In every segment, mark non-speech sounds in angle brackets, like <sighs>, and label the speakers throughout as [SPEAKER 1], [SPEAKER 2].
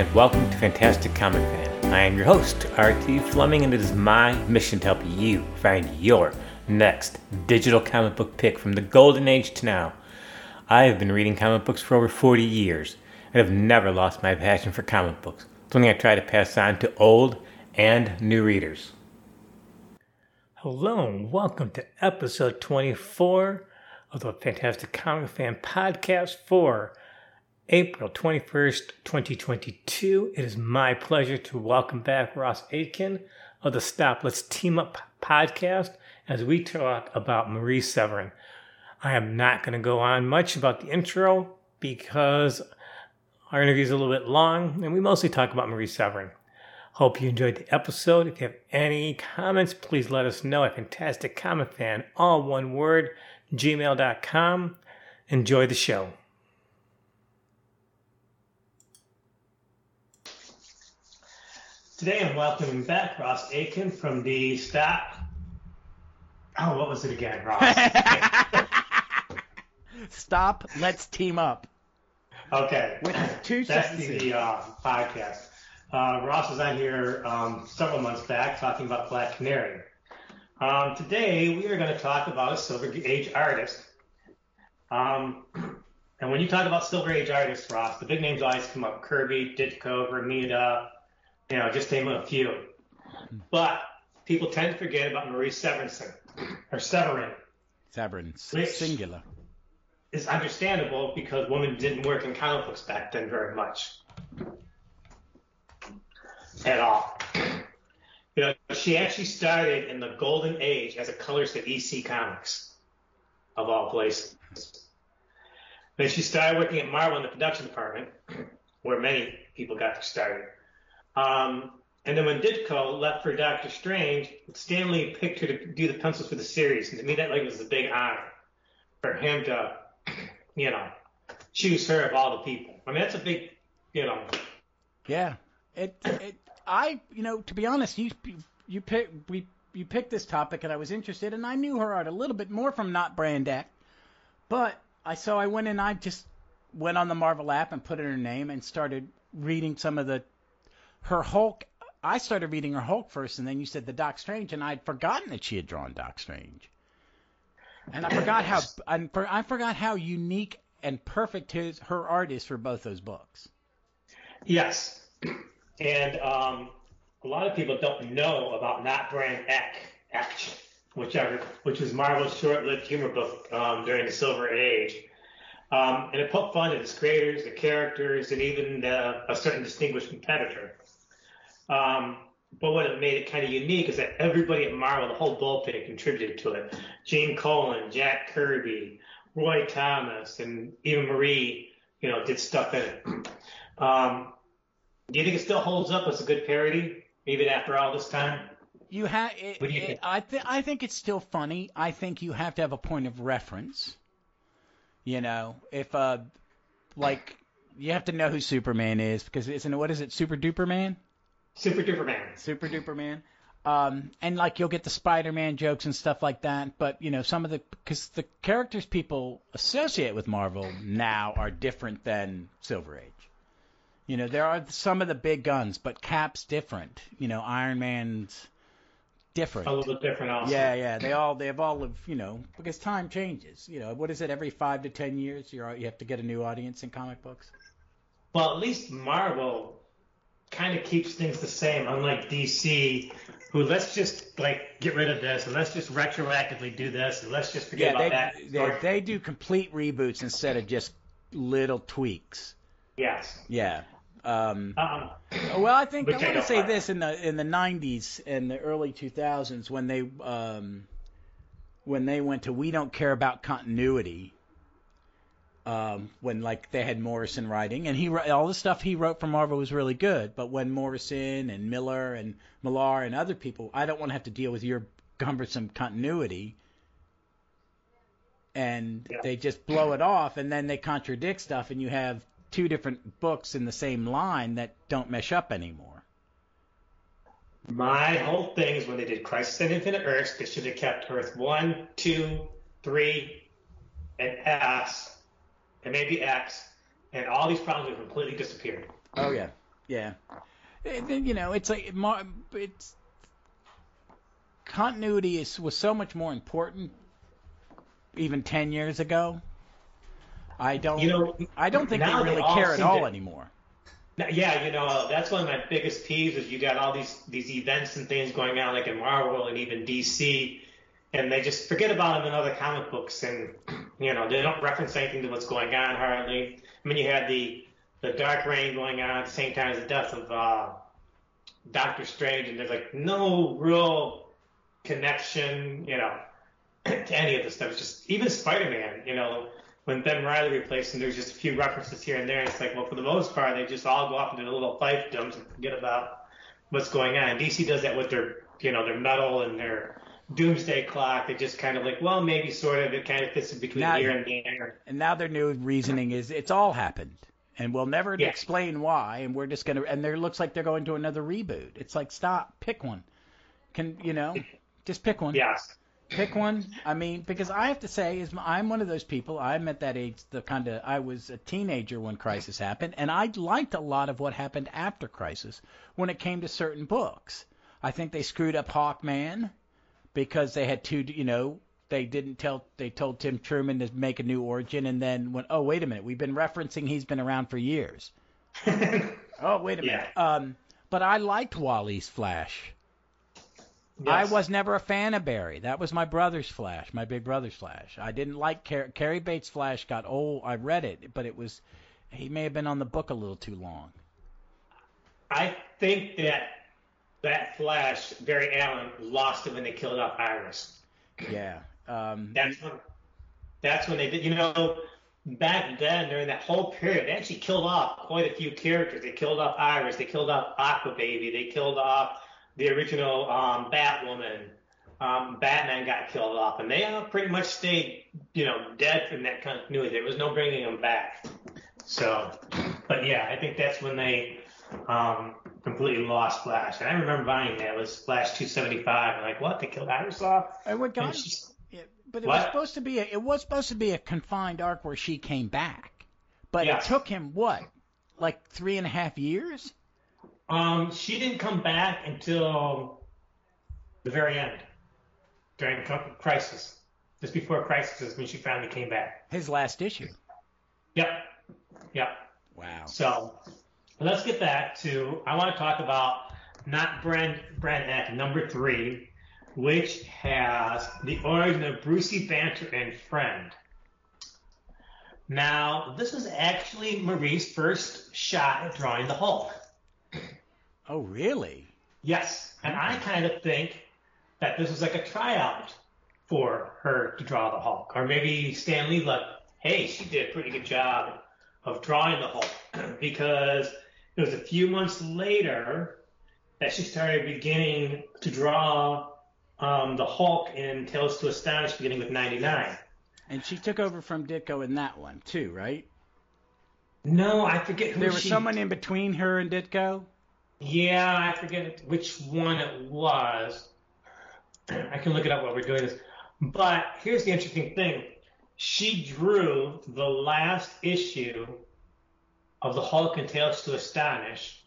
[SPEAKER 1] and welcome to Fantastic Comic Fan. I am your host, RT Fleming, and it is my mission to help you find your next digital comic book pick from the golden age to now. I have been reading comic books for over 40 years and have never lost my passion for comic books, something I try to pass on to old and new readers. Hello, and welcome to episode 24 of the Fantastic Comic Fan podcast for April 21st, 2022. It is my pleasure to welcome back Ross Aitken of the Stop Let's Team Up podcast as we talk about Marie Severin. I am not going to go on much about the intro because our interview is a little bit long and we mostly talk about Marie Severin. Hope you enjoyed the episode. If you have any comments, please let us know at Fantastic Comic Fan, all one word, gmail.com. Enjoy the show. Today I'm welcoming back Ross Aiken from the Stop. Oh, what was it again, Ross? <laughs>
[SPEAKER 2] Stop. Let's team up.
[SPEAKER 1] okay.
[SPEAKER 2] With two
[SPEAKER 1] That's the,
[SPEAKER 2] sentences.
[SPEAKER 1] the uh, podcast. Uh, Ross was on here um, several months back talking about Black Canary. Um, today we are going to talk about a Silver Age artist. Um, <clears throat> and when you talk about Silver Age artists, Ross, the big names always come up: Kirby, Ditko, Vermida, you know, just name a few. But people tend to forget about Marie Severinson or Severin.
[SPEAKER 2] Severin. Singular.
[SPEAKER 1] It's understandable because women didn't work in comic books back then very much. At all. You know, she actually started in the golden age as a colorist at EC Comics, of all places. Then she started working at Marvel in the production department, where many people got started. Um, and then when Ditko left for Doctor Strange, Stan Lee picked her to do the pencils for the series, and to me that like was a big honor for him to, you know, choose her of all the people. I mean, that's a big, you know,
[SPEAKER 2] Yeah. It. It. I. You know. To be honest, you. You pick. We. You picked this topic, and I was interested, and I knew her art a little bit more from Not Brand but I so I went and I just went on the Marvel app and put in her name and started reading some of the her Hulk. I started reading her Hulk first, and then you said the Doc Strange, and I'd forgotten that she had drawn Doc Strange. And I forgot how I for- I forgot how unique and perfect his her art is for both those books.
[SPEAKER 1] Yes. And um, a lot of people don't know about Not Brand Echh Action, whichever, which was Marvel's short-lived humor book um, during the Silver Age. Um, and it poked fun at its creators, the characters, and even uh, a certain distinguished competitor. Um, but what it made it kind of unique is that everybody at Marvel, the whole bullpen, contributed to it. Gene Colan, Jack Kirby, Roy Thomas, and even Marie, you know, did stuff in it. <clears throat> Um, do you think it still holds up as a good parody, even after all this time?
[SPEAKER 2] You have. It,
[SPEAKER 1] What do you
[SPEAKER 2] it-
[SPEAKER 1] think?
[SPEAKER 2] I th- I think it's still funny. I think you have to have a point of reference. You know, if uh, like you have to know who Superman is because isn't it what is it Super Duper Man?
[SPEAKER 1] Super Duper Man.
[SPEAKER 2] Super Duper Man. Um, and like you'll get the Spider-Man jokes and stuff like that, but you know some of the because the characters people associate with Marvel now are different than Silver Age. You know there are some of the big guns, but Cap's different. You know Iron Man's different.
[SPEAKER 1] A little bit different also.
[SPEAKER 2] Yeah, yeah. They all they have all of you know because time changes. You know what is it? Every five to ten years, you're you have to get a new audience in comic books.
[SPEAKER 1] Well, at least Marvel kind of keeps things the same, unlike DC, who let's just like get rid of this and let's just retroactively do this and let's just forget
[SPEAKER 2] Yeah,
[SPEAKER 1] about
[SPEAKER 2] they
[SPEAKER 1] that.
[SPEAKER 2] they, they do complete reboots instead of just little tweaks.
[SPEAKER 1] yes.
[SPEAKER 2] Yeah. Um,
[SPEAKER 1] Um,
[SPEAKER 2] well, I think I
[SPEAKER 1] I
[SPEAKER 2] want to say this in the in the 90s and the early 2000s when they um, when they went to we don't care about continuity. Um, when like they had Morrison writing and he all the stuff he wrote for Marvel was really good, but when Morrison and Miller and Millar and other people, I don't want to have to deal with your cumbersome continuity. And
[SPEAKER 1] Yeah.
[SPEAKER 2] they just blow it off, and then they contradict stuff, and you have two different books in the same line that don't mesh up anymore.
[SPEAKER 1] my whole thing is when they did Crisis on Infinite Earths, they should have kept Earth 1, 2, 3, and S, and maybe X, and all these problems would have completely disappeared.
[SPEAKER 2] Oh yeah, Yeah. And you know, it's like it's continuity is was so much more important even 10 years ago. I don't
[SPEAKER 1] You know,
[SPEAKER 2] I don't think they
[SPEAKER 1] they
[SPEAKER 2] really
[SPEAKER 1] all
[SPEAKER 2] care at all
[SPEAKER 1] to-
[SPEAKER 2] anymore.
[SPEAKER 1] Yeah, you know, that's one of my biggest peeves is you got all these these events and things going on like in Marvel and even DC, and they just forget about them in other comic books, and you know they don't reference anything to what's going on hardly. I mean, you had the the Dark Reign going on at the same time as the death of uh, Doctor Strange, and there's like no real connection, you know, <clears throat> to any of this stuff. It's just even Spider-Man, you know, when Ben Reilly replaced him, there's just a few references here and there. It's like, well, for the most part, they just all go off into little fiefdoms and forget about what's going on. DC does that with their, you know, their metal and their doomsday clock. They just kind of like, well, maybe sort of, it kind of fits in between
[SPEAKER 2] Now-
[SPEAKER 1] here and there.
[SPEAKER 2] And now their new reasoning is it's all happened. And we'll never
[SPEAKER 1] Yeah.
[SPEAKER 2] explain why, and we're just gonna. And there looks like they're going to another reboot. It's like, stop, pick one. Can you know? Just pick one.
[SPEAKER 1] Yes.
[SPEAKER 2] Pick one. I mean, because I have to say, is I'm one of those people. I'm at that age, the kind of I was a teenager when Crisis happened, and I liked a lot of what happened after Crisis when it came to certain books. I think they screwed up Hawkman because they had two, you know, they didn't tell. They told Tim Truman to make a new origin, and then went, oh wait a minute, we've been referencing he's been around for years. <laughs> Oh wait a minute. Um, but I liked Wally's Flash. I was never a fan of Barry. That was my brother's Flash, my big brother's Flash. I didn't like Car- Cary Bates' Flash. Got old. I read it, but it was he may have been on the book a little too long.
[SPEAKER 1] I think that that Flash, Barry Allen, lost it when they killed off Iris.
[SPEAKER 2] Yeah. Um,
[SPEAKER 1] That's when, that's when they did. You know, back then during that whole period, they actually killed off quite a few characters. They killed off Iris. They killed off Aqua Baby. They killed off the original um, Batwoman. Um, Batman got killed off, and they all pretty much stayed, you know, dead from that continuity. There was no bringing them back. So, but yeah, I think that's when they um, completely lost Flash. And I remember buying that. It was Flash 275. I'm like, what? They killed Iris off?
[SPEAKER 2] I
[SPEAKER 1] And
[SPEAKER 2] God, yeah, but it was supposed to be a, it was supposed to be a confined arc where she came back, but
[SPEAKER 1] Yes.
[SPEAKER 2] it took him what, like three and a half years?
[SPEAKER 1] Um, she didn't come back until the very end, during Crisis. Just before Crisis is when she finally came back.
[SPEAKER 2] His last issue.
[SPEAKER 1] Yep, yep.
[SPEAKER 2] Wow.
[SPEAKER 1] So let's get back to. I want to talk about not Brand Brand number three, which has the origin of Brucey Banter and Friend. Now, this was actually Marie's first shot at drawing the Hulk.
[SPEAKER 2] Oh really?
[SPEAKER 1] Yes, and I kind of think that this was like a tryout for her to draw the Hulk, or maybe Stan Lee like, hey, she did a pretty good job of drawing the Hulk, <clears throat> because it was a few months later that she started beginning to draw um, the Hulk in Tales to Astonish, beginning with '99.
[SPEAKER 2] And she took over from Ditko in that one too, right?
[SPEAKER 1] No, I forget who
[SPEAKER 2] There was
[SPEAKER 1] she.
[SPEAKER 2] someone in between her and Ditko.
[SPEAKER 1] Yeah, I forget which one it was. <clears throat> I can look it up while we're doing this. But here's the interesting thing. She drew the last issue of the Hulk and Tales to Astonish,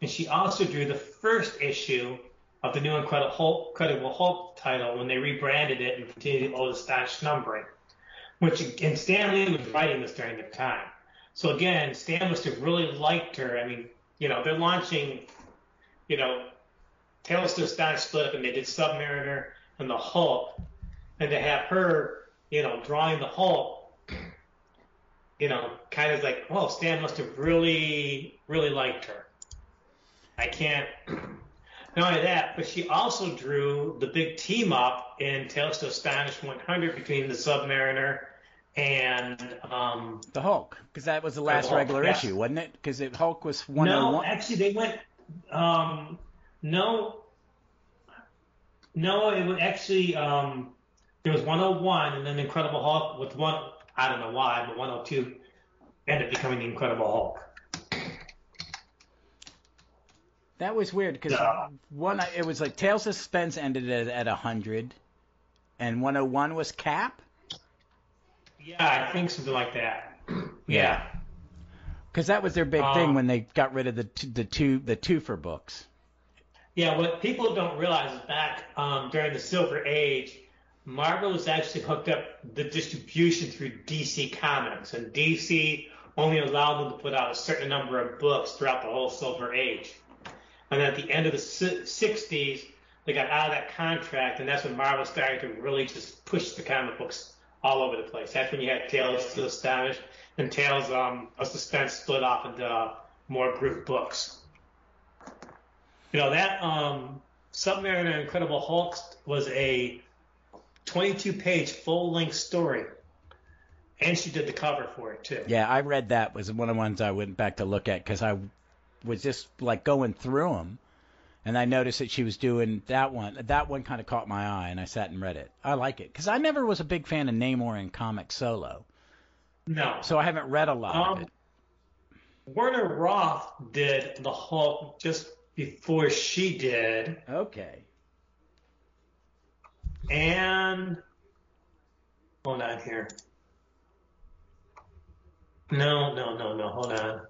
[SPEAKER 1] and she also drew the first issue of the new Incredible Hulk, Incredible Hulk title when they rebranded it and continued all the Astonish numbering. Which and Stan Lee was writing this during the time. So again, Stan must have really liked her. I mean, you know, they're launching, you know, Tales to Astonish split up and they did Submariner and the Hulk. And to have her, you know, drawing the Hulk, you know, kind of like, oh, Stan must have really, really liked her. I can't. Not only that, but she also drew the big team up in Tales to Astonish 100 between the Submariner and um,
[SPEAKER 2] The Hulk, because that was the last
[SPEAKER 1] Hulk,
[SPEAKER 2] regular
[SPEAKER 1] yeah.
[SPEAKER 2] issue, wasn't it? Because the Hulk was
[SPEAKER 1] one.
[SPEAKER 2] No,
[SPEAKER 1] actually, they went. Um, no, no, it was actually. Um, there was 101, and then Incredible Hulk with one. I don't know why, but 102 ended up becoming the Incredible Hulk.
[SPEAKER 2] That was weird because
[SPEAKER 1] Yeah.
[SPEAKER 2] one it was like Tales of Suspense ended at, at 100, and 101 was Cap.
[SPEAKER 1] Yeah, I think something like that. <clears throat> Yeah.
[SPEAKER 2] Because that was their big
[SPEAKER 1] Um,
[SPEAKER 2] thing when they got rid of the t- the two the twofer books.
[SPEAKER 1] Yeah, what people don't realize is back um, during the Silver Age, Marvel was actually hooked up the distribution through DC Comics, and DC only allowed them to put out a certain number of books throughout the whole Silver Age. And at the end of the si- 60s, they got out of that contract, and that's when Marvel started to really just push the comic books all over the place. That's when you had Tales to Astonish and Tales um, of Suspense split off into more group books. You know that um, Submariner Incredible Hulk was a 22-page full-length story, and she did the cover for it too.
[SPEAKER 2] Yeah, I read that was one of the ones I went back to look at because I was just like going through them, and I noticed that she was doing that one. That one kind of caught my eye, and I sat and read it. I like it because I never was a big fan of Namor in comic solo,
[SPEAKER 1] No,
[SPEAKER 2] so I haven't read a lot of
[SPEAKER 1] Um,
[SPEAKER 2] it.
[SPEAKER 1] Werner Roth did the Hulk just before she did,
[SPEAKER 2] Okay.
[SPEAKER 1] and hold on here. No, no, no, no. Hold on.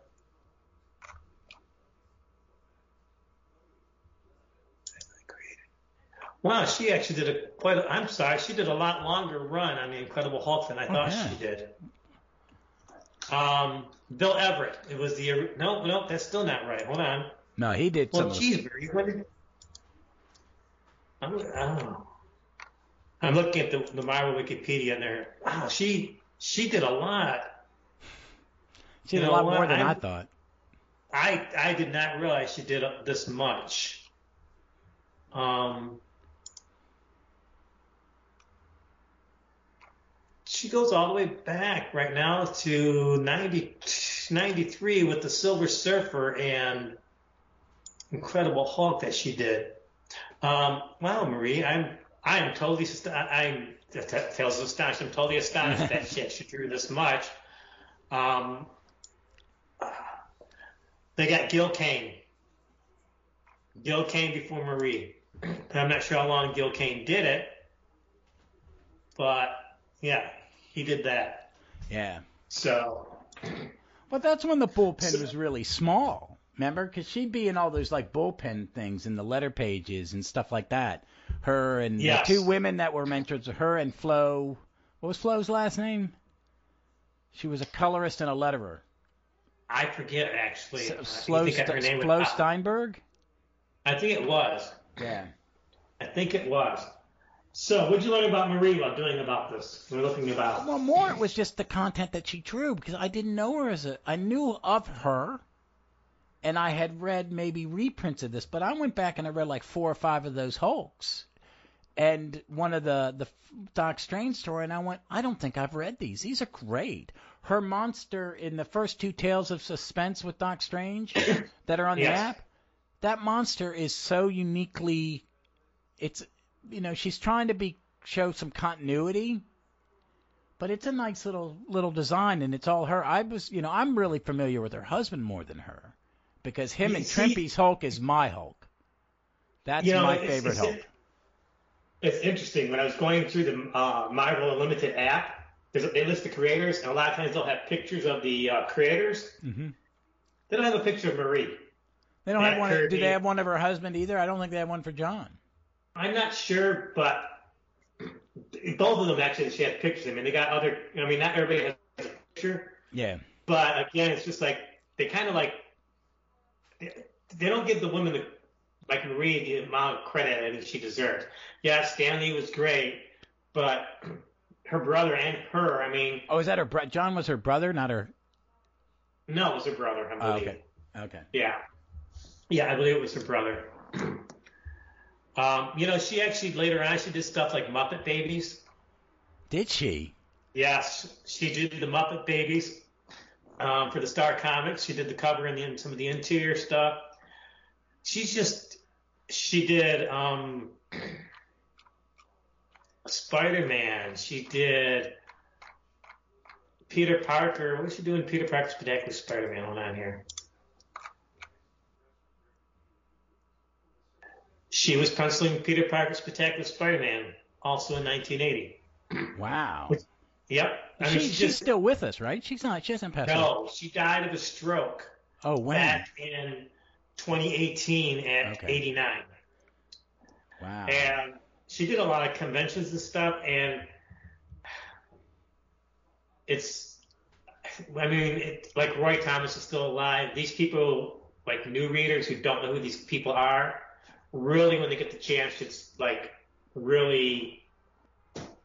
[SPEAKER 1] Wow, she actually did a quite. A, I'm sorry, she did a lot longer run on the Incredible Hulk than I thought
[SPEAKER 2] Okay.
[SPEAKER 1] she did. Um, Bill Everett. It was the no, no, that's still not right. Hold on.
[SPEAKER 2] No, he did some.
[SPEAKER 1] Well, cheeseburger. What did? I'm, oh. I'm looking at the, the Marvel Wikipedia and there. Wow, she she did a lot.
[SPEAKER 2] she did
[SPEAKER 1] you
[SPEAKER 2] a lot more than I
[SPEAKER 1] I'm-
[SPEAKER 2] thought.
[SPEAKER 1] I I did not realize she did this much. Um, she goes all the way back right now to 90, 93 with the Silver Surfer and Incredible Hulk that she did. Um, wow, Marie, I'm I am totally I'm that astonished. I'm totally astonished that she actually drew this much. Um, they got Gil Kane. Gil Kane before Marie. I'm not sure how long Gil Kane did it, but yeah, he did that.
[SPEAKER 2] Yeah.
[SPEAKER 1] So
[SPEAKER 2] But that's when the bullpen
[SPEAKER 1] So-
[SPEAKER 2] was really small. Remember? Because she'd be in all those like bullpen things in the letter pages and stuff like that. Her and
[SPEAKER 1] Yes.
[SPEAKER 2] the two women that were mentors, her and Flo. What was Flo's last name? She was a colorist and a letterer.
[SPEAKER 1] I forget actually.
[SPEAKER 2] S-
[SPEAKER 1] I
[SPEAKER 2] Flo,
[SPEAKER 1] her name was-
[SPEAKER 2] Flo Steinberg?
[SPEAKER 1] I think it was.
[SPEAKER 2] Yeah.
[SPEAKER 1] I think it was. So, what'd you learn about Marie while doing about this? We're looking about.
[SPEAKER 2] Well, more it was just the content that she drew because I didn't know her as a. I knew of her, and I had read maybe reprints of this, but I went back and I read like four or five of those Hulks, and one of the the Doc Strange story, and I went, I don't think I've read these. These are great. Her monster in the first two Tales of Suspense with Doc Strange <coughs> that are on the
[SPEAKER 1] Yes.
[SPEAKER 2] app, that monster is so uniquely. It's you know she's trying to be show some continuity but it's a nice little little design and it's all her. I was, you know, I'm really familiar with her husband more than her because him
[SPEAKER 1] You
[SPEAKER 2] and
[SPEAKER 1] see-
[SPEAKER 2] Trimpe's Hulk is my Hulk. That's
[SPEAKER 1] You know,
[SPEAKER 2] my
[SPEAKER 1] it's-
[SPEAKER 2] favorite
[SPEAKER 1] it's-
[SPEAKER 2] Hulk.
[SPEAKER 1] It's interesting. When I was going through the uh, Marvel Unlimited app, there's, they list the creators, and a lot of times they'll have pictures of the uh, creators.
[SPEAKER 2] hmm
[SPEAKER 1] They don't have a picture of Marie.
[SPEAKER 2] They don't have
[SPEAKER 1] Matt
[SPEAKER 2] one. Do they have one of her husband either? I don't think they have one for John.
[SPEAKER 1] I'm not sure, but both of them actually she had pictures. I mean, they got other. I mean, not everybody has a picture,
[SPEAKER 2] Yeah.
[SPEAKER 1] but again, it's just like they kind of like they, they don't give the woman the like Marie the amount of credit I think she deserves. Yeah, Stan Lee was great, but her brother and her. I mean,
[SPEAKER 2] Oh, is that her? Bro- John was her brother, not her.
[SPEAKER 1] no, it was her brother. I
[SPEAKER 2] Oh, okay. Okay.
[SPEAKER 1] Yeah. Yeah, I believe it was her brother. Um, you know, she actually later on she did stuff like Muppet Babies.
[SPEAKER 2] Did she?
[SPEAKER 1] Yes, she did the Muppet Babies um, for the Star Comics. She did the cover and the, some of the interior stuff. She's just she did um, Spider Man. She did Peter Parker. What was she doing? Peter Parker's Spectacular Spider Man. Hold on here. She was penciling Peter Parker's Spectacular Spider Man, also in 1980. <clears throat>
[SPEAKER 2] Wow.
[SPEAKER 1] Which- Yep.
[SPEAKER 2] I mean, she, she's, she's still with us, right? She's not. She hasn't passed.
[SPEAKER 1] No, she died of a stroke.
[SPEAKER 2] Oh, when?
[SPEAKER 1] Back in 2018 at okay. 89.
[SPEAKER 2] Wow.
[SPEAKER 1] And she did a lot of conventions and stuff, and it's. I mean, it, like Roy Thomas is still alive. These people, like new readers who don't know who these people are, really, when they get the chance, it's like really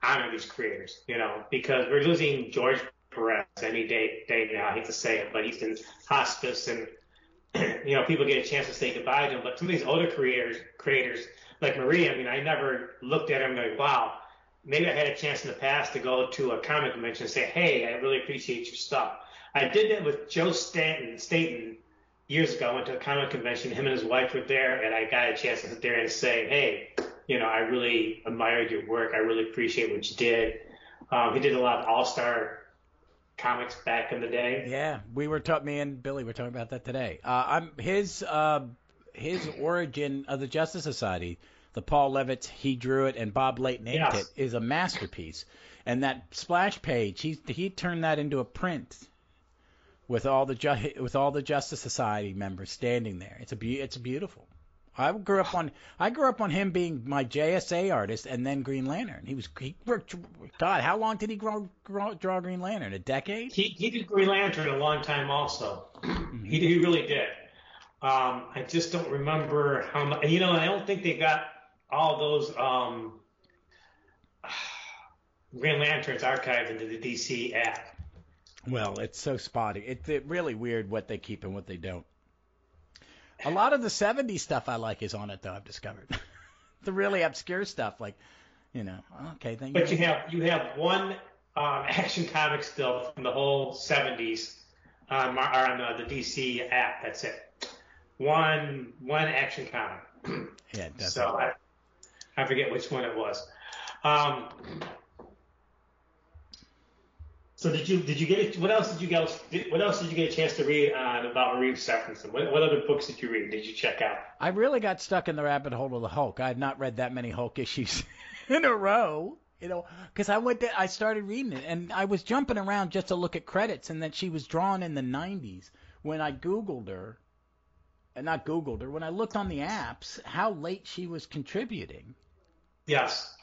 [SPEAKER 1] honor these creators, you know, because we're losing George Perez any day, day now. I hate to say it, but he's in hospice and, <clears throat> you know, people get a chance to say goodbye to him. But some of these older creators, creators like Marie, I mean, I never looked at him going, wow, maybe I had a chance in the past to go to a comic convention and say, hey, I really appreciate your stuff. I did that with Joe Stanton, Staton years ago. I went to a comic convention. Him and his wife were there, and I got a chance to sit there and say, hey, you know, I really admired your work. I really appreciate what you did. Um, he did a lot of All Star comics back in the day.
[SPEAKER 2] Yeah, we were talking. Me and Billy were talking about that today. Uh, I'm his uh, his origin of the Justice Society. The Paul Levitz, he drew it, and Bob Layton inked yes. it, is a masterpiece. And that splash page, he he turned that into a print with all the ju- <laughs> with all the Justice Society members standing there. It's a be- it's beautiful. I grew up on I grew up on him being my JSA artist and then Green Lantern. He was he worked God. How long did he grow, grow, draw Green Lantern? A decade?
[SPEAKER 1] He he did Green Lantern a long time also. Mm-hmm. He he really did. Um, I just don't remember how much. You know, I don't think they got all those um, <sighs> Green Lanterns archived into the DC app.
[SPEAKER 2] Well, it's so spotty. It's it really weird what they keep and what they don't. A lot of the 70s stuff I like is on it, though, I've discovered. <laughs> the really obscure stuff, like, you know, okay, thank
[SPEAKER 1] But you have, you have one um, <laughs> action comic still from the whole 70s um, on uh, the DC app. That's it. One one action comic. <clears throat>
[SPEAKER 2] yeah, definitely.
[SPEAKER 1] So I, I forget which one it was. Um, so did you did you get? What else did you get? What else did you get a chance to read on about Marie Stephenson? What, what other books did you read? Did you check out?
[SPEAKER 2] I really got stuck in the rabbit hole of the Hulk. I had not read that many Hulk issues <laughs> in a row, you know, because I went to, I started reading it and I was jumping around just to look at credits and that she was drawn in the 90s. When I Googled her, and not Googled her, when I looked on the apps, how late she was contributing.
[SPEAKER 1] Yes.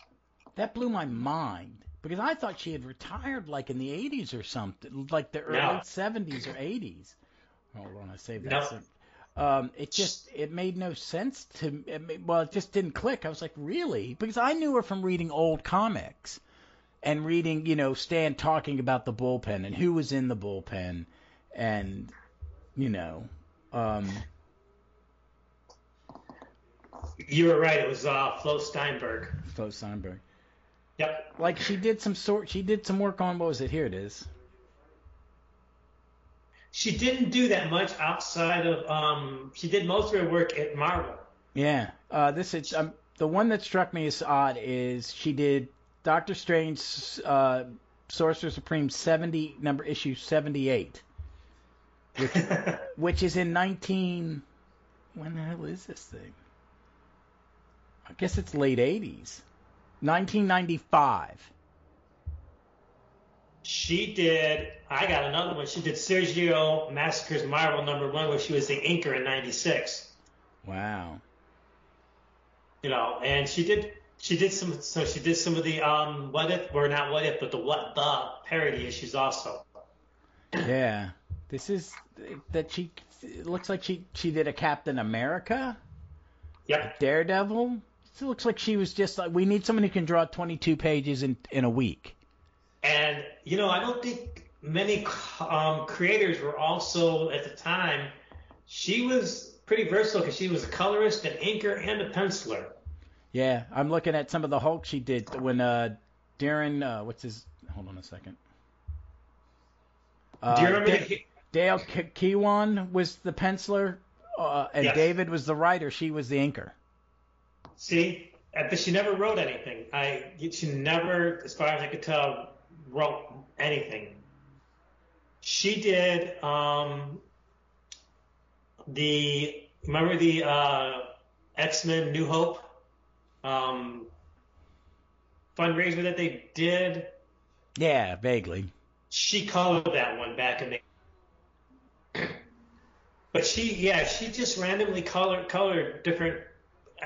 [SPEAKER 2] That blew my mind because I thought she had retired like in the 80s or something, like the early no. 70s or 80s. Hold on, I saved that. No. Um, it just it made no sense to it well, it just didn't click. I was like, really? Because I knew her from reading old comics and reading, you know, Stan talking about the bullpen and who was in the bullpen, and you know, um,
[SPEAKER 1] you were right. It was uh, Flo Steinberg.
[SPEAKER 2] Flo Steinberg.
[SPEAKER 1] Yep.
[SPEAKER 2] Like she did some sort. She did some work on. What was it? Here it is.
[SPEAKER 1] She didn't do that much outside of. Um, she did most of her work at Marvel.
[SPEAKER 2] Yeah. Uh, this is um, the one that struck me as odd is she did Doctor Strange, uh, Sorcerer Supreme seventy number issue seventy eight, which, <laughs> which is in nineteen. When the hell is this thing? I guess it's late eighties. 1995.
[SPEAKER 1] She did. I got another one. She did Sergio Massacre's Marvel number one, where she was the inker in '96.
[SPEAKER 2] Wow.
[SPEAKER 1] You know, and she did. She did some. So she did some of the um, what if, or not what if, but the what the parody issues also.
[SPEAKER 2] Yeah, this is that she. It looks like she she did a Captain America.
[SPEAKER 1] Yep.
[SPEAKER 2] Daredevil. It looks like she was just like, we need someone who can draw 22 pages in in a week.
[SPEAKER 1] And you know, I don't think many um, creators were also at the time. She was pretty versatile because she was a colorist, an inker, and a penciler.
[SPEAKER 2] Yeah, I'm looking at some of the Hulk she did when uh, Darren, uh, what's his? Hold on a second.
[SPEAKER 1] Uh, Do you remember? Da-
[SPEAKER 2] Dale K- Keown was the penciler, uh, and yes. David was the writer. She was the inker.
[SPEAKER 1] See, but she never wrote anything. I she never, as far as I could tell, wrote anything. She did um, the remember the uh, X Men New Hope um, fundraiser that they did
[SPEAKER 2] Yeah, vaguely.
[SPEAKER 1] She colored that one back in the. <clears throat> But she, yeah, she just randomly colored colored different.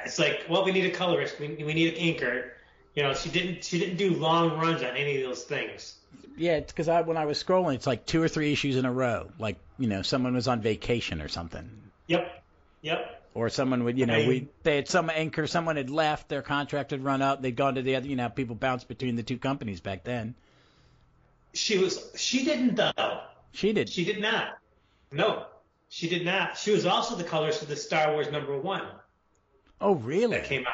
[SPEAKER 1] It's like, well, we need a colorist, we, we need an inker. You know, she didn't she didn't do long runs on any of those things.
[SPEAKER 2] Yeah, it's because I, when I was scrolling, it's like two or three issues in a row. Like, you know, someone was on vacation or something.
[SPEAKER 1] Yep, yep.
[SPEAKER 2] Or someone would, you know,
[SPEAKER 1] I-
[SPEAKER 2] we they had some anchor, someone had left, their contract had run out, they'd gone to the other, you know, people bounced between the two companies back then.
[SPEAKER 1] She was she didn't though.
[SPEAKER 2] She did.
[SPEAKER 1] She did not. No, she did not. She was also the colorist of the Star Wars number one
[SPEAKER 2] oh, really?
[SPEAKER 1] that came out.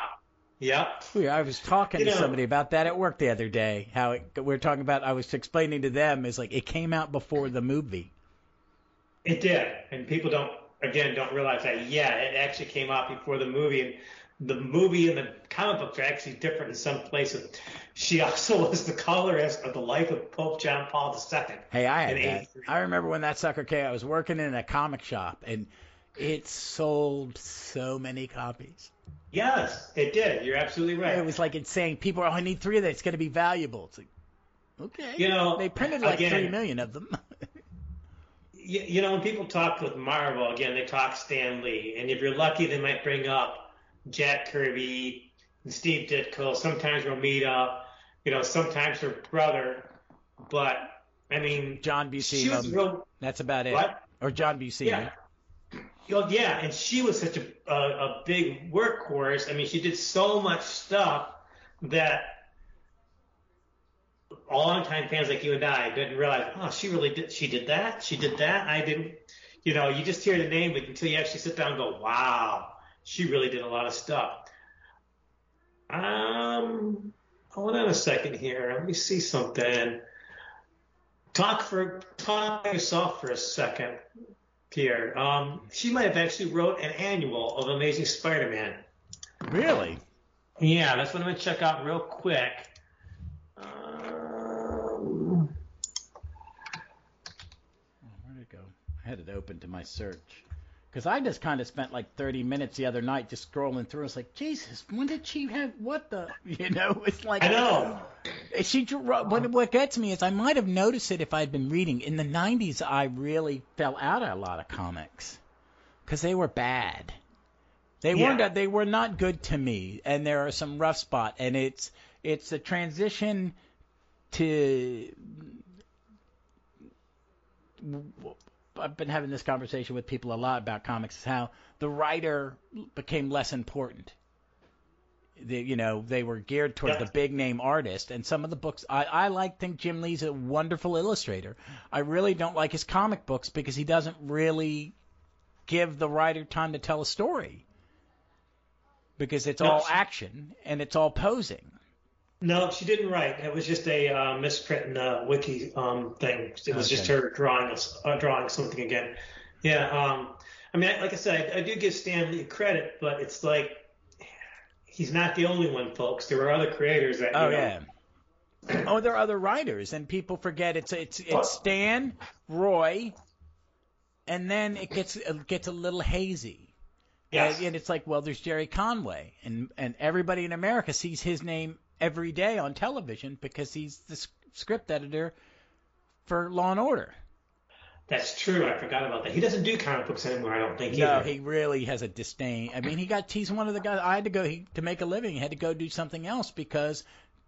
[SPEAKER 2] Yeah. I was talking
[SPEAKER 1] You
[SPEAKER 2] to
[SPEAKER 1] know-
[SPEAKER 2] somebody about that at work the other day. How it, we were talking about, I was explaining to them is like it came out before the movie.
[SPEAKER 1] It did, and people don't again don't realize that. Yeah, it actually came out before the movie, and the movie and the comic books are actually different in some places. She <laughs> also was the colorist of the life of Pope John Paul II.
[SPEAKER 2] Hey, I had that. I remember when that sucker came. I was working in a comic shop and it sold so many copies.
[SPEAKER 1] Yes, it did. You're absolutely right.
[SPEAKER 2] It was like it's saying People are, oh, I need three of that. It's going to be valuable. It's like, okay.
[SPEAKER 1] You know,
[SPEAKER 2] they printed like
[SPEAKER 1] again-
[SPEAKER 2] three million of them. <laughs>
[SPEAKER 1] you, you know, when people talk with Marvel, again, they talk Stan Lee, and if you're lucky, they might bring up Jack Kirby and Steve Ditko, sometimes we'll meet up. you know, sometimes her brother, but I mean,
[SPEAKER 2] John Buscema.
[SPEAKER 1] real.
[SPEAKER 2] That's about it.
[SPEAKER 1] What?
[SPEAKER 2] Or John Buscema.
[SPEAKER 1] Yeah. Yeah, and she was such a, a a big workhorse. I mean, she did so much stuff that longtime fans like you and I didn't realize. Oh, she really did. She did that. She did that. I didn't. You know, you just hear the name, but until you actually sit down and go, "Wow, she really did a lot of stuff." Um, hold on a second here. Let me see something. Talk for talk yourself for a second. Pierre. Um, she might have actually wrote an annual of Amazing Spider-Man.
[SPEAKER 2] Really?
[SPEAKER 1] Yeah, that's what I'm gonna check out real quick. Um,
[SPEAKER 2] Where'd it go? I had it open to my search. Because I just kind of spent like 30 minutes the other night just scrolling through. It's like, Jesus, when did she have what the? <laughs> You know, it's like.
[SPEAKER 1] I know.
[SPEAKER 2] She drew, what, what gets me is I might have noticed it if I'd been reading. In the 90s, I really fell out of a lot of comics because they were bad. They
[SPEAKER 1] Yeah.
[SPEAKER 2] weren't. They were not good to me, and there are some rough spot. And it's it's a transition to. I've been having this conversation with people a lot about comics. Is how the writer became less important they, you know, they were geared toward
[SPEAKER 1] Yeah.
[SPEAKER 2] the big name artist. And some of the books, I, I like, think Jim Lee's a wonderful illustrator. I really don't like his comic books because he doesn't really give the writer time to tell a story. Because it's all action and it's all posing.
[SPEAKER 1] No, she didn't write. It was just a uh, misprint in the wiki um, thing. It was just her drawing us, uh, drawing something again. Yeah. Um, I mean, like I said, I, I do give Stan Lee credit, but it's like he's not the only one, folks. There were other creators that.
[SPEAKER 2] Oh
[SPEAKER 1] you know,
[SPEAKER 2] yeah. Oh, there are other writers, and people forget it's it's it's Stan, Roy, and then it gets it gets a little hazy.
[SPEAKER 1] Yes.
[SPEAKER 2] And, and it's like, well, there's Gerry Conway, and and everybody in America sees his name every day on television because he's the script editor for Law and Order.
[SPEAKER 1] That's true. I forgot about that. He doesn't do comic books anymore. I don't think.
[SPEAKER 2] No,
[SPEAKER 1] either.
[SPEAKER 2] he really has a disdain. I mean, he got he's one of the guys. I had to go he, to make a living. He had to go do something else because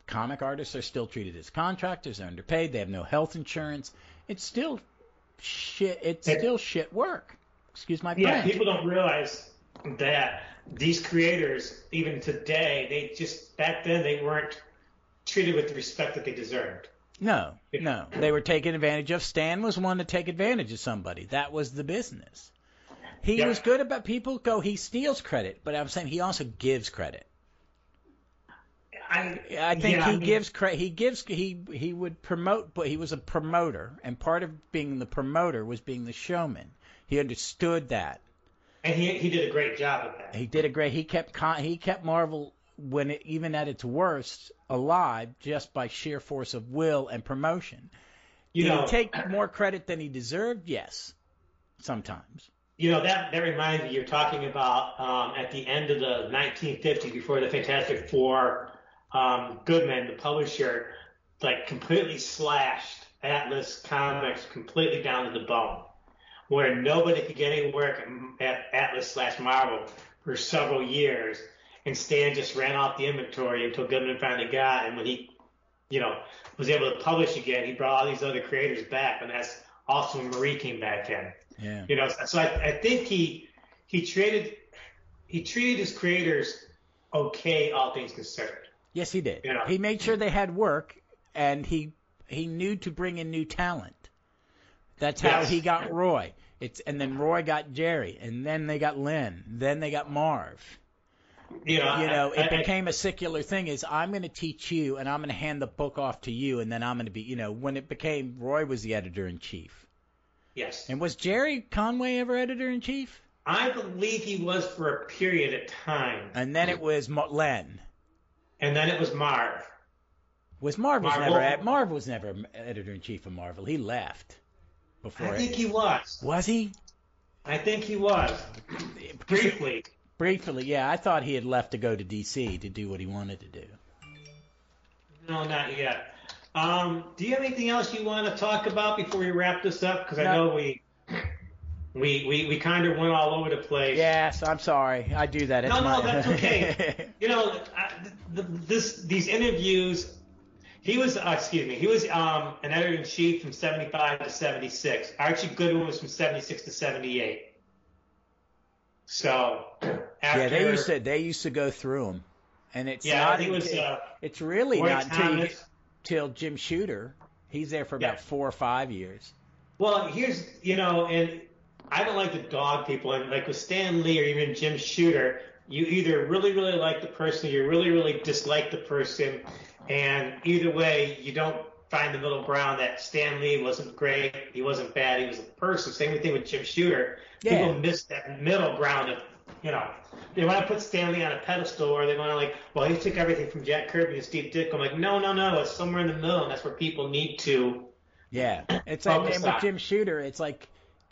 [SPEAKER 2] comic artists are still treated as contractors. They're underpaid. They have no health insurance. It's still shit. It's
[SPEAKER 1] It-
[SPEAKER 2] still shit work. Excuse my
[SPEAKER 1] Yeah,
[SPEAKER 2] French.
[SPEAKER 1] people don't realize that these creators, even today, they just back then they weren't treated with the respect that they deserved.
[SPEAKER 2] No, no. They were taken advantage of. Stan was one to take advantage of somebody. That was the business. He
[SPEAKER 1] Yeah.
[SPEAKER 2] was good about people go he steals credit, but I'm saying he also gives credit.
[SPEAKER 1] I
[SPEAKER 2] I think
[SPEAKER 1] yeah,
[SPEAKER 2] he
[SPEAKER 1] I mean,
[SPEAKER 2] gives credit. He gives he he would promote, but he was a promoter, and part of being the promoter was being the showman. He understood that.
[SPEAKER 1] And he he did a great job of that.
[SPEAKER 2] He did a great. He kept con, he kept Marvel when it, even at its worst alive just by sheer force of will and promotion.
[SPEAKER 1] You
[SPEAKER 2] Did
[SPEAKER 1] know,
[SPEAKER 2] he take more credit than he deserved? Yes, sometimes.
[SPEAKER 1] you know that that reminds me. You're talking about um, at the end of the 1950s, before the Fantastic Four, um, Goodman, the publisher, like completely slashed Atlas Comics completely down to the bone, where nobody could get any work at Atlas slash Marvel for several years, and Stan just ran off the inventory until Goodman finally got, and when he, you know, was able to publish again, he brought all these other creators back, and that's also when Marie came back in.
[SPEAKER 2] Yeah.
[SPEAKER 1] You know, so I, I think he he treated he treated his creators okay, all things considered.
[SPEAKER 2] Yes, he did.
[SPEAKER 1] You know.
[SPEAKER 2] He made sure they had work, and he he knew to bring in new talent. That's how
[SPEAKER 1] Yes.
[SPEAKER 2] he got Roy. It's and then Roy got Gerry, and then they got Lynn, then they got Marv.
[SPEAKER 1] You know,
[SPEAKER 2] You know,
[SPEAKER 1] I-
[SPEAKER 2] it
[SPEAKER 1] I-
[SPEAKER 2] became a secular thing. Is I'm going to teach you, and I'm going to hand the book off to you, and then I'm going to be, you know, when it became Roy was the editor in chief,
[SPEAKER 1] yes.
[SPEAKER 2] and was Gerry Conway ever editor in chief?
[SPEAKER 1] I believe he was for a period of time,
[SPEAKER 2] And then it was Len.
[SPEAKER 1] and then it was Marv.
[SPEAKER 2] Was Marv was
[SPEAKER 1] Marvel?
[SPEAKER 2] never Marv was never uh, editor in chief of Marvel. He left before.
[SPEAKER 1] I think he was.
[SPEAKER 2] was he?
[SPEAKER 1] I think he was briefly.
[SPEAKER 2] Briefly, yeah. I thought he had left to go to DC to do what he wanted to do.
[SPEAKER 1] No, not yet. Um, do you have anything else you want to talk about before we wrap this up? Because I know we we we, we kind of went all over the place.
[SPEAKER 2] Yes, I'm sorry. I do that. It's
[SPEAKER 1] No, no,
[SPEAKER 2] my...
[SPEAKER 1] that's okay. <laughs> You know, I, th this these interviews. He was, uh, excuse me, he was um, an editor in chief from 75 to 76. Archie Goodwin was from 76 to 78. So after,
[SPEAKER 2] yeah, they used to they used to go through them, and it's
[SPEAKER 1] Yeah,
[SPEAKER 2] not.
[SPEAKER 1] he was.
[SPEAKER 2] until-
[SPEAKER 1] Uh,
[SPEAKER 2] it's really
[SPEAKER 1] Roy
[SPEAKER 2] not until till Jim Shooter. He's there for about
[SPEAKER 1] Yeah.
[SPEAKER 2] four or five years.
[SPEAKER 1] Well, here's you know, and I don't like to dog people, and like with Stan Lee or even Jim Shooter, you either really really like the person, or you really really dislike the person, and either way, you don't find the middle ground. That Stan Lee wasn't great, he wasn't bad, he was a person. Same thing with Jim Shooter.
[SPEAKER 2] Yeah.
[SPEAKER 1] People miss that middle ground of you know. They want to put Stan Lee on a pedestal, or they want to like, well, he took everything from Jack Kirby and Steve Ditko. I'm like, no, no, no, it's somewhere in the middle, and that's where people need to.
[SPEAKER 2] Yeah, it's like and with. Jim Shooter, it's like,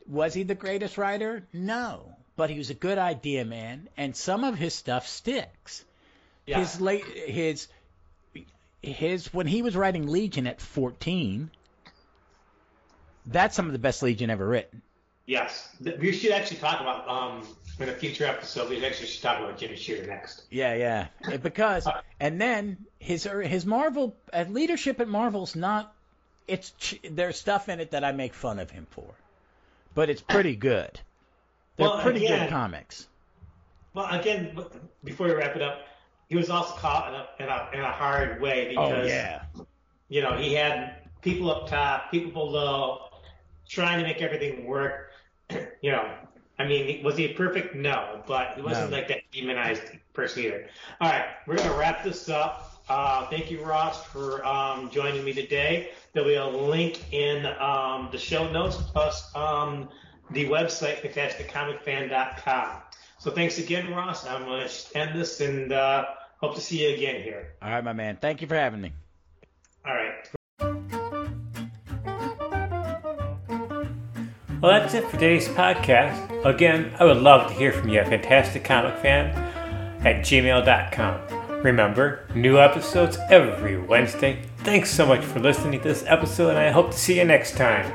[SPEAKER 2] was he the greatest writer? No, but he was a good idea man, and some of his stuff sticks.
[SPEAKER 1] Yeah.
[SPEAKER 2] His late his his when he was writing Legion at 14, that's some of the best Legion ever written.
[SPEAKER 1] Yes, we should actually talk about um in a future episode. We actually should talk about Jimmy Shooter next.
[SPEAKER 2] Yeah, yeah. <laughs> Because and then his er, his Marvel uh, leadership at Marvel's not. It's there's stuff in it that I make fun of him for, but it's pretty good. They're
[SPEAKER 1] Well,
[SPEAKER 2] pretty
[SPEAKER 1] again-
[SPEAKER 2] good comics.
[SPEAKER 1] Well, again, before we wrap it up, he was also caught in a in a, in a hard way because
[SPEAKER 2] Oh yeah.
[SPEAKER 1] you know he had people up top, people below, trying to make everything work. <clears throat> you know, I mean, was he perfect? No, but he wasn't
[SPEAKER 2] No.
[SPEAKER 1] like that demonized person either. All right, we're gonna wrap this up. Uh, thank you, Ross, for um, joining me today. There'll be a link in um, the show notes plus um, the website, fantasticcomicfan.com. So thanks again, Ross. I'm going to end this and uh, hope to see you again here.
[SPEAKER 2] All right, my man. Thank you for having me.
[SPEAKER 1] All right.
[SPEAKER 3] Well, that's it for today's podcast. Again, I would love to hear from you at Fantastic Comic Fan at gmail.com. Remember, new episodes every Wednesday. Thanks so much for listening to this episode, and I hope to see you next time.